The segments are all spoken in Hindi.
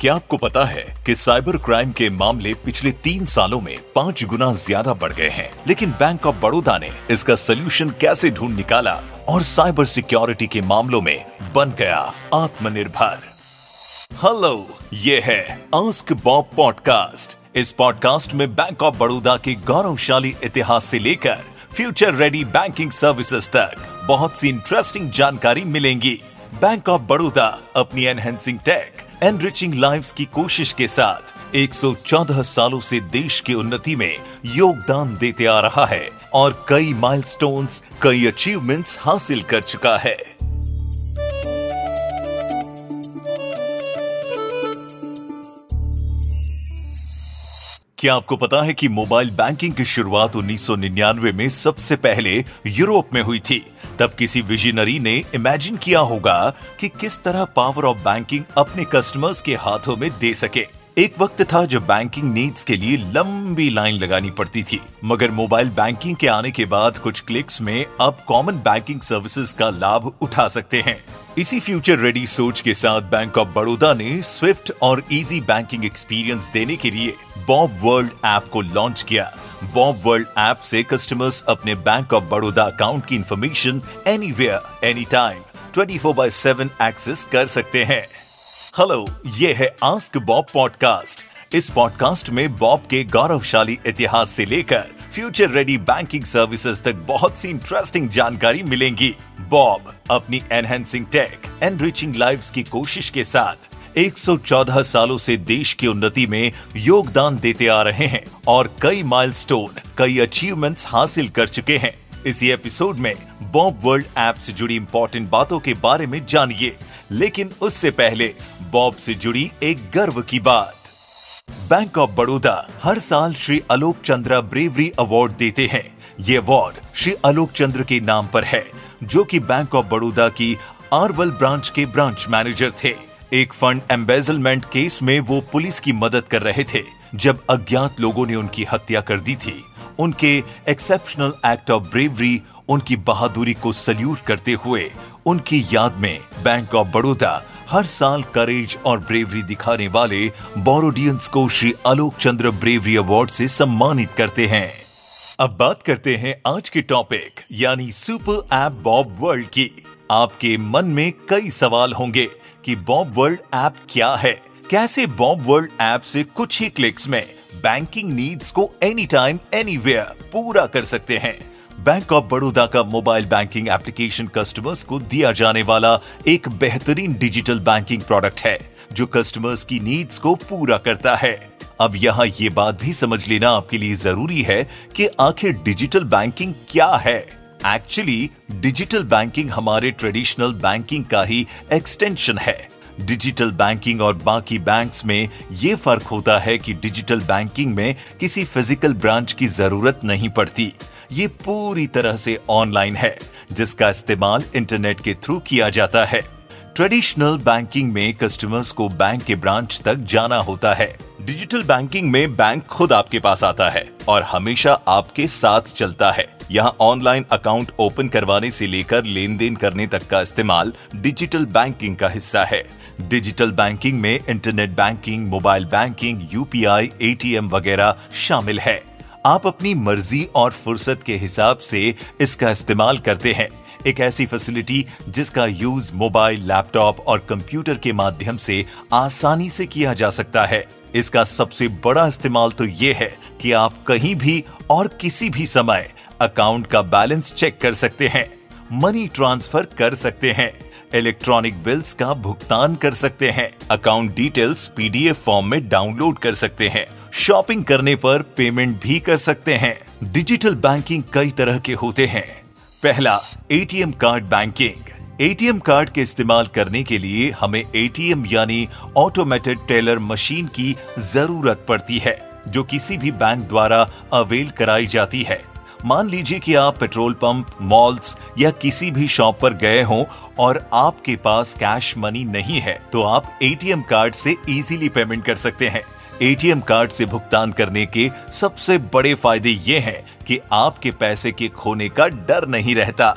क्या आपको पता है कि साइबर क्राइम के मामले पिछले तीन सालों में पाँच गुना ज़्यादा बढ़ गए हैं? लेकिन बैंक ऑफ़ बड़ौदा ने इसका सोल्यूशन कैसे ढूंढ निकाला और साइबर सिक्योरिटी के मामलों में बन गया आत्मनिर्भर? हेलो, ये है आस्क बॉब पॉडकास्ट इस पॉडकास्ट में बैंक ऑफ़ बड़ौदा के गौरवशाली इतिहास से लेकर फ्यूचर रेडी बैंकिंग सर्विसेज़ तक बहुत सी इंटरेस्टिंग जानकारी मिलेंगी। बैंक ऑफ़ बड़ौदा, अपनी एनहेंसिंग टेक एनरिचिंग लाइव्स की कोशिश के साथ 114 सालों से देश की उन्नति में योगदान देते आ रहा है और कई माइलस्टोन्स, कई अचीवमेंट्स हासिल कर चुका है। क्या आपको पता है कि मोबाइल बैंकिंग की शुरुआत 1999 में सबसे पहले यूरोप में हुई थी? तब किसी विजनरी ने इमेजिन किया होगा कि किस तरह पावर ऑफ़ बैंकिंग अपने कस्टमर्स के हाथों में दे सके। एक वक्त था जब बैंकिंग नीड्स के लिए लंबी लाइन लगानी पड़ती थी, मगर मोबाइल बैंकिंग के आने के बाद कुछ क्लिक्स में आप कॉमन बैंकिंग सर्विसेज़ का लाभ उठा सकते हैं। इसी फ्यूचर रेडी सोच के साथ बैंक ऑफ़ बड़ौदा ने स्विफ्ट और इजी बैंकिंग एक्सपीरियंस देने के लिए बॉब वर्ल्ड ऐप को लॉन्च किया। बॉब वर्ल्ड ऐप से कस्टमर्स अपने बैंक ऑफ़ बड़ौदा अकाउंट की information anywhere any time twenty four by seven access कर सकते हैं। हेलो ये है आस्क बॉब पॉडकास्ट इस पॉडकास्ट में बॉब के गौरवशाली इतिहास से लेकर फ्यूचर रेडी बैंकिंग सर्विसेज़ तक बहुत सी इंटरेस्टिंग जानकारी मिलेंगी। बॉब अपनी एनहेंसिंग टेक एनरिचिंग लाइव्स की कोशिश के साथ 114 सालों से देश की उन्नति में योगदान देते आ रहे हैं और कई माइलस्टोन, कई अचीवमेंट्स हासिल कर चुके हैं। इसी एपिसोड में बॉब वर्ल्ड ऐप से जुड़ी इंपॉर्टेंट बातों के बारे में जानिए। लेकिन उससे पहले बॉब से जुड़ी एक गर्व की बात। बैंक ऑफ़ बड़ौदा हर साल श्री आलोक चंद्रा ब्रेवरी अवार्ड देते हैं। ये अवार्ड श्री आलोक चंद्र के नाम पर है, जो कि बैंक ऑफ़ बड़ौदा की आरवल ब्रांच के ब्रांच मैनेजर थे। एक फंड एम्बेजलमेंट केस में वो पुलिस की मदद कर रहे थे। जब अज्ञात लोगों ने उनकी हत्या कर दी थी, उनके एक्सेप्शनल एक्ट ऑफ़ ब्रेवरी उनकी बहादुरी को सल्यूट करते हुए उनकी याद में बैंक ऑफ़ बड़ौदा हर साल करेज और ब्रेवरी दिखाने वाले बोरोडियंस को श्री आलोक चंद्र ब्रेवरी अवार्ड से सम्मानित करते हैं। अब बात करते हैं आज के टॉपिक यानी सुपर ऐप बॉब वर्ल्ड की। आपके मन में कई सवाल होंगे कि बॉब वर्ल्ड ऐप क्या है? कैसे बॉब वर्ल्ड ऐप से कुछ ही क्लिक्स में बैंकिंग नीड्स को एनी टाइम एनीवेयर पूरा कर सकते हैं? बैंक ऑफ़ बड़ौदा का मोबाइल बैंकिंग एप्लीकेशन कस्टमर्स को दिया जाने वाला एक बेहतरीन डिजिटल बैंकिंग प्रोडक्ट है, जो कस्टमर्स की नीड्स को पूरा करता है। अब यहाँ ये बात भी समझ लेना आपके लिए ज़रूरी है कि आखिर डिजिटल बैंकिंग क्या है। एक्चुअली डिजिटल बैंकिंग हमारे ट्रेडिशनल बैंकिंग का ही एक्सटेंशन है। डिजिटल बैंकिंग और बाकी बैंक्स में ये फ़र्क होता है कि डिजिटल बैंकिंग में किसी फ़िज़िकल ब्रांच की ज़रूरत नहीं पड़ती। ये पूरी तरह से ऑनलाइन है, जिसका इस्तेमाल इंटरनेट के थ्रू किया जाता है। ट्रेडिशनल बैंकिंग में कस्टमर्स को बैंक के ब्रांच तक जाना होता है। डिजिटल बैंकिंग में बैंक खुद आपके पास आता है और हमेशा आपके साथ चलता है। यहाँ ऑनलाइन अकाउंट ओपन करवाने से लेकर लेन देन करने तक का इस्तेमाल डिजिटल बैंकिंग का हिस्सा है। डिजिटल बैंकिंग में internet banking, mobile banking, UPI, ATM वगैरह शामिल है। आप अपनी मर्ज़ी और फुर्सत के हिसाब से इसका इस्तेमाल करते हैं। एक ऐसी फैसिलिटी जिसका यूज़ मोबाइल लैपटॉप और कंप्यूटर के माध्यम से आसानी से किया जा सकता है। इसका सबसे बड़ा इस्तेमाल तो ये है कि आप कहीं भी और किसी भी समय अकाउंट का बैलेंस चेक कर सकते हैं। मनी ट्रांसफ़र कर सकते हैं। इलेक्ट्रॉनिक बिल्स का भुगतान कर सकते हैं। अकाउंट डिटेल्स पीडीएफ फॉर्म में डाउनलोड कर सकते हैं। शॉपिंग करने पर पेमेंट भी कर सकते हैं। डिजिटल बैंकिंग कई तरह के होते हैं। पहला ATM card banking ATM card के इस्तेमाल करने के लिए हमें एटीएम यानी ऑटोमेटेड टेलर मशीन की ज़रूरत पड़ती है, जो किसी भी बैंक द्वारा अवेल कराई जाती है। मान लीजिए कि आप पेट्रोल पंप मॉल्स या किसी भी शॉप पर गए हों और आपके पास कैश मनी नहीं है तो आप एटीएम कार्ड से इजीली पेमेंट कर सकते हैं। एटीएम कार्ड से भुगतान करने के सबसे बड़े फ़ायदे ये हैं कि आपके पैसे के खोने का डर नहीं रहता।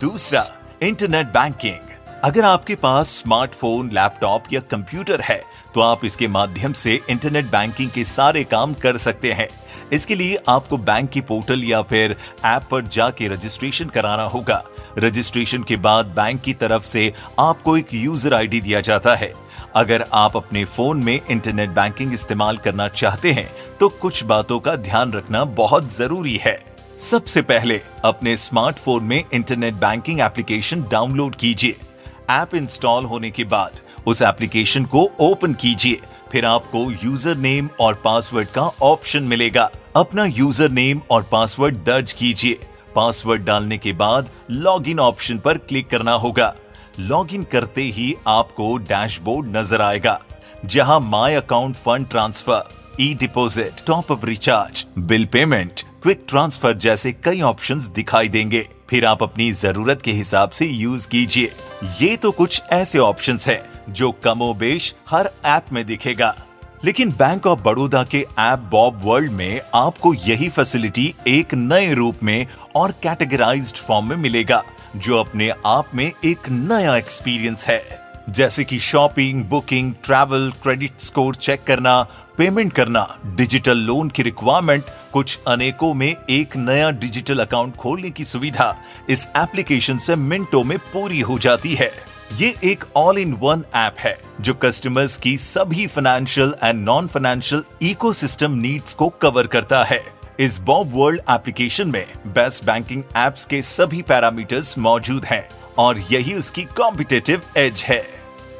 दूसरा इंटरनेट बैंकिंग अगर आपके पास स्मार्टफ़ोन लैपटॉप या कंप्यूटर है तो आप इसके माध्यम से इंटरनेट बैंकिंग के सारे काम कर सकते हैं। इसके लिए आपको बैंक की पोर्टल या फिर ऐप पर जाके रजिस्ट्रेशन कराना होगा। रजिस्ट्रेशन के बाद बैंक की तरफ़ से आपको एक यूज़र आईडी दिया जाता है। अगर आप अपने फ़ोन में इंटरनेट बैंकिंग इस्तेमाल करना चाहते हैं तो कुछ बातों का ध्यान रखना बहुत ज़रूरी है। सबसे पहले, अपने स्मार्टफ़ोन में इंटरनेट बैंकिंग एप्लीकेशन डाउनलोड कीजिए। ऐप इंस्टॉल होने के बाद उस एप्लीकेशन को ओपन कीजिए। फिर आपको यूज़र नेम और पासवर्ड का ऑप्शन मिलेगा। अपना यूज़र नेम और पासवर्ड दर्ज कीजिए। पासवर्ड डालने के बाद लॉगिन ऑप्शन पर क्लिक करना होगा। लॉगिन करते ही आपको डैशबोर्ड नज़र आएगा, जहाँ my account fund transfer e deposit top up recharge bill payment quick transfer जैसे कई ऑप्शंस दिखाई देंगे। फिर आप अपनी ज़रूरत के हिसाब से यूज़ कीजिए। ये तो कुछ ऐसे ऑप्शंस हैं जो कमोबेश हर ऐप में दिखेगा। लेकिन बैंक ऑफ़ बड़ौदा के ऐप बॉब वर्ल्ड में आपको यही फैसिलिटी एक नए रूप में और कैटेगराइज्ड फॉर्म में मिलेगा। जो अपने आप में एक नया एक्सपीरियंस है। जैसे कि shopping booking travel credit score check करना पेमेंट करना डिजिटल लोन की रिक्वायरमेंट कुछ अनेकों में एक नया डिजिटल अकाउंट खोलने की सुविधा इस एप्लीकेशन से मिनटों में पूरी हो जाती है। ये एक ऑल इन वन ऐप है, जो कस्टमर्स की सभी financial and non financial ecosystem needs को कवर करता है। इस बॉब वर्ल्ड एप्लीकेशन में बेस्ट बैंकिंग एप्स के सभी पैरामीटर्स मौजूद हैं और यही उसकी कॉम्पिटेटिव एज है।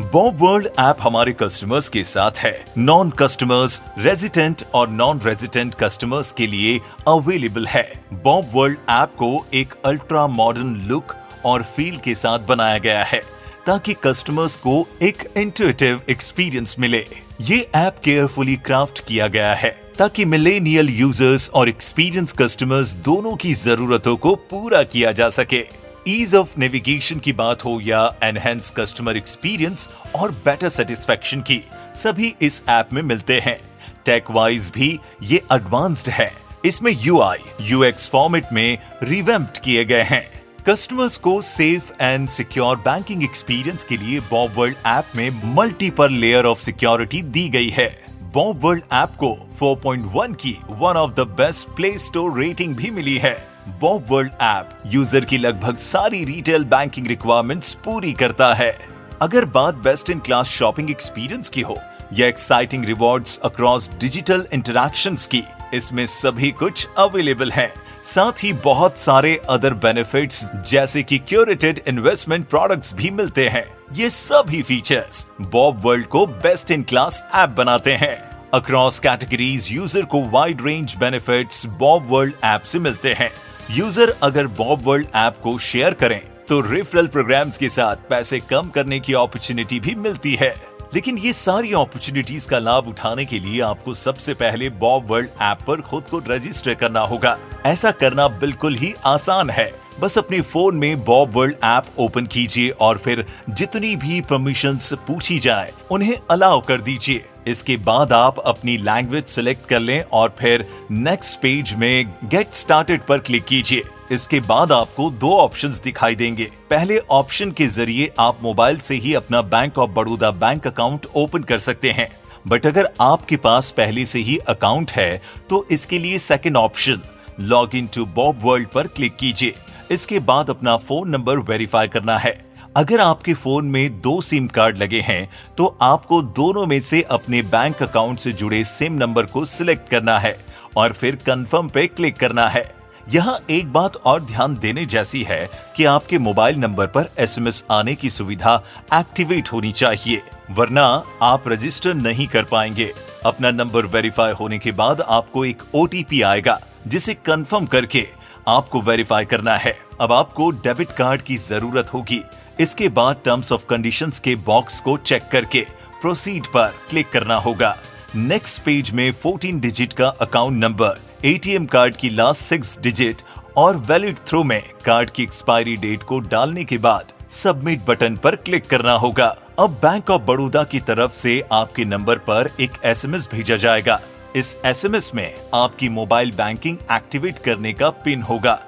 बॉब वर्ल्ड ऐप हमारे कस्टमर्स के साथ है। नॉन कस्टमर्स रेजिडेंट और नॉन रेजिडेंट कस्टमर्स के लिए अवेलेबल है। बॉब वर्ल्ड ऐप को एक अल्ट्रा मॉडर्न लुक और फील के साथ बनाया गया है, ताकि कस्टमर्स को एक इंटुइटिव एक्सपीरियंस मिले। ये ऐप केयरफुली क्राफ्ट किया गया है। ताकि मिलेनियल यूज़र्स और एक्सपीरियंस कस्टमर्स दोनों की जरूरतों को पूरा किया जा सके। ईज ऑफ़ नेविगेशन की बात हो या एनहेंस कस्टमर एक्सपीरियंस और बेटर सेटिस्फेक्शन की, सभी इस ऐप में मिलते हैं। टेक वाइज भी ये एडवांस्ड है। इसमें यू आई यूएक्स फॉर्मेट में रिवेम्प्ड किए गए हैं। कस्टमर्स को safe and secure banking experience के लिए बॉब वर्ल्ड ऐप में मल्टीपल लेयर ऑफ़ सिक्योरिटी दी गई है। बॉब वर्ल्ड ऐप को 4.1 की one of the best Play Store rating भी मिली है। बॉब वर्ल्ड ऐप यूज़र की लगभग सारी रिटेल बैंकिंग रिक्वायरमेंट्स पूरी करता है। अगर बात best in class shopping experience की हो, या exciting rewards across digital interactions की, इसमें सभी कुछ अवेलेबल है। साथ ही बहुत सारे अदर बेनिफिट्स जैसे कि क्यूरेटेड इन्वेस्टमेंट प्रोडक्ट्स भी मिलते हैं। ये सभी फीचर्स बॉब वर्ल्ड को बेस्ट इन क्लास ऐप बनाते हैं। अक्रॉस कैटेगरीज यूज़र को wide range benefits Bob World app से मिलते हैं। यूज़र अगर बॉब वर्ल्ड ऐप को शेयर करें तो रेफरल प्रोग्राम्स के साथ पैसे कम करने की अपॉर्चुनिटी भी मिलती है। लेकिन ये सारी अपॉर्चुनिटीज़ का लाभ उठाने के लिए आपको सबसे पहले बॉब वर्ल्ड ऐप पर खुद को रजिस्टर करना होगा। ऐसा करना बिल्कुल ही आसान है। बस अपने फ़ोन में बॉब वर्ल्ड ऐप ओपन कीजिए और फिर जितनी भी परमिशन पूछी जाए, उन्हें अलाउ कर दीजिए। इसके बाद आप अपनी लैंग्वेज सिलेक्ट कर लें और फिर नेक्स्ट पेज में गेट स्टार्टेड पर क्लिक कीजिए। इसके बाद आपको दो ऑप्शंस दिखाई देंगे। पहले ऑप्शन के ज़रिए आप मोबाइल से ही अपना Bank of Baroda bank account open कर सकते हैं। बट अगर आपके पास पहले से ही अकाउंट है तो इसके लिए second option log in to bob World पर क्लिक कीजिए। इसके बाद अपना फ़ोन नंबर वेरीफाई करना है। अगर आपके फ़ोन में दो सिम कार्ड लगे हैं तो आपको दोनों में से अपने बैंक अकाउंट से जुड़े सिम नंबर को सिलेक्ट करना है और फिर कंफर्म पे क्लिक करना है। यहाँ एक बात और ध्यान देने जैसी है कि आपके मोबाइल नंबर पर एसएमएस आने की सुविधा एक्टिवेट होनी चाहिए, वरना आप रजिस्टर नहीं कर पाएँगे। अपना नंबर वेरीफाई होने के बाद आपको एक ओटीपी आएगा, जिसे कंफर्म करके आपको वेरीफाई करना है। अब आपको डेबिट कार्ड की ज़रूरत होगी। इसके बाद टर्म्स ऑफ़ कंडीशंस के बॉक्स को चेक करके प्रोसीड पर क्लिक करना होगा। नेक्स्ट पेज में 14 डिजिट का अकाउंट नंबर एटीएम कार्ड की लास्ट सिक्स डिजिट और वैलिड थ्रो में कार्ड की एक्सपायरी डेट को डालने के बाद सबमिट बटन पर क्लिक करना होगा। अब बैंक ऑफ़ बड़ौदा की तरफ़ से आपके नंबर पर एक एसएमएस भेजा जाएगा। इस एसएमएस में आपकी मोबाइल बैंकिंग एक्टिवेट करने का पिन होगा।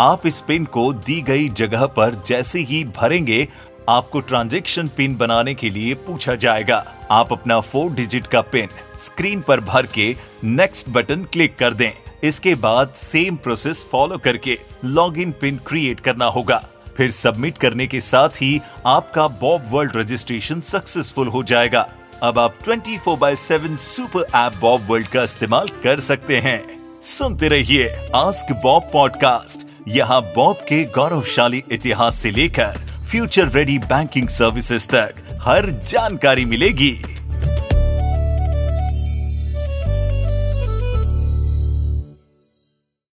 आप इस पिन को दी गई जगह पर जैसे ही भरेंगे, आपको ट्रांजेक्शन पिन बनाने के लिए पूछा जाएगा। आप अपना फोर डिजिट का पिन स्क्रीन पर भर के नेक्स्ट बटन क्लिक कर दें। इसके बाद सेम प्रोसेस फॉलो करके लॉगिन पिन क्रिएट करना होगा। फिर सबमिट करने के साथ ही आपका बॉब वर्ल्ड रजिस्ट्रेशन सक्सेसफुल हो जाएगा। अब आप 24 four by seven super app bob World का इस्तेमाल कर सकते हैं। सुनते रहिए आस्क बॉब पॉडकास्ट यहाँ बॉब के गौरवशाली इतिहास से लेकर फ्यूचर रेडी बैंकिंग सर्विसेज़ तक हर जानकारी मिलेगी।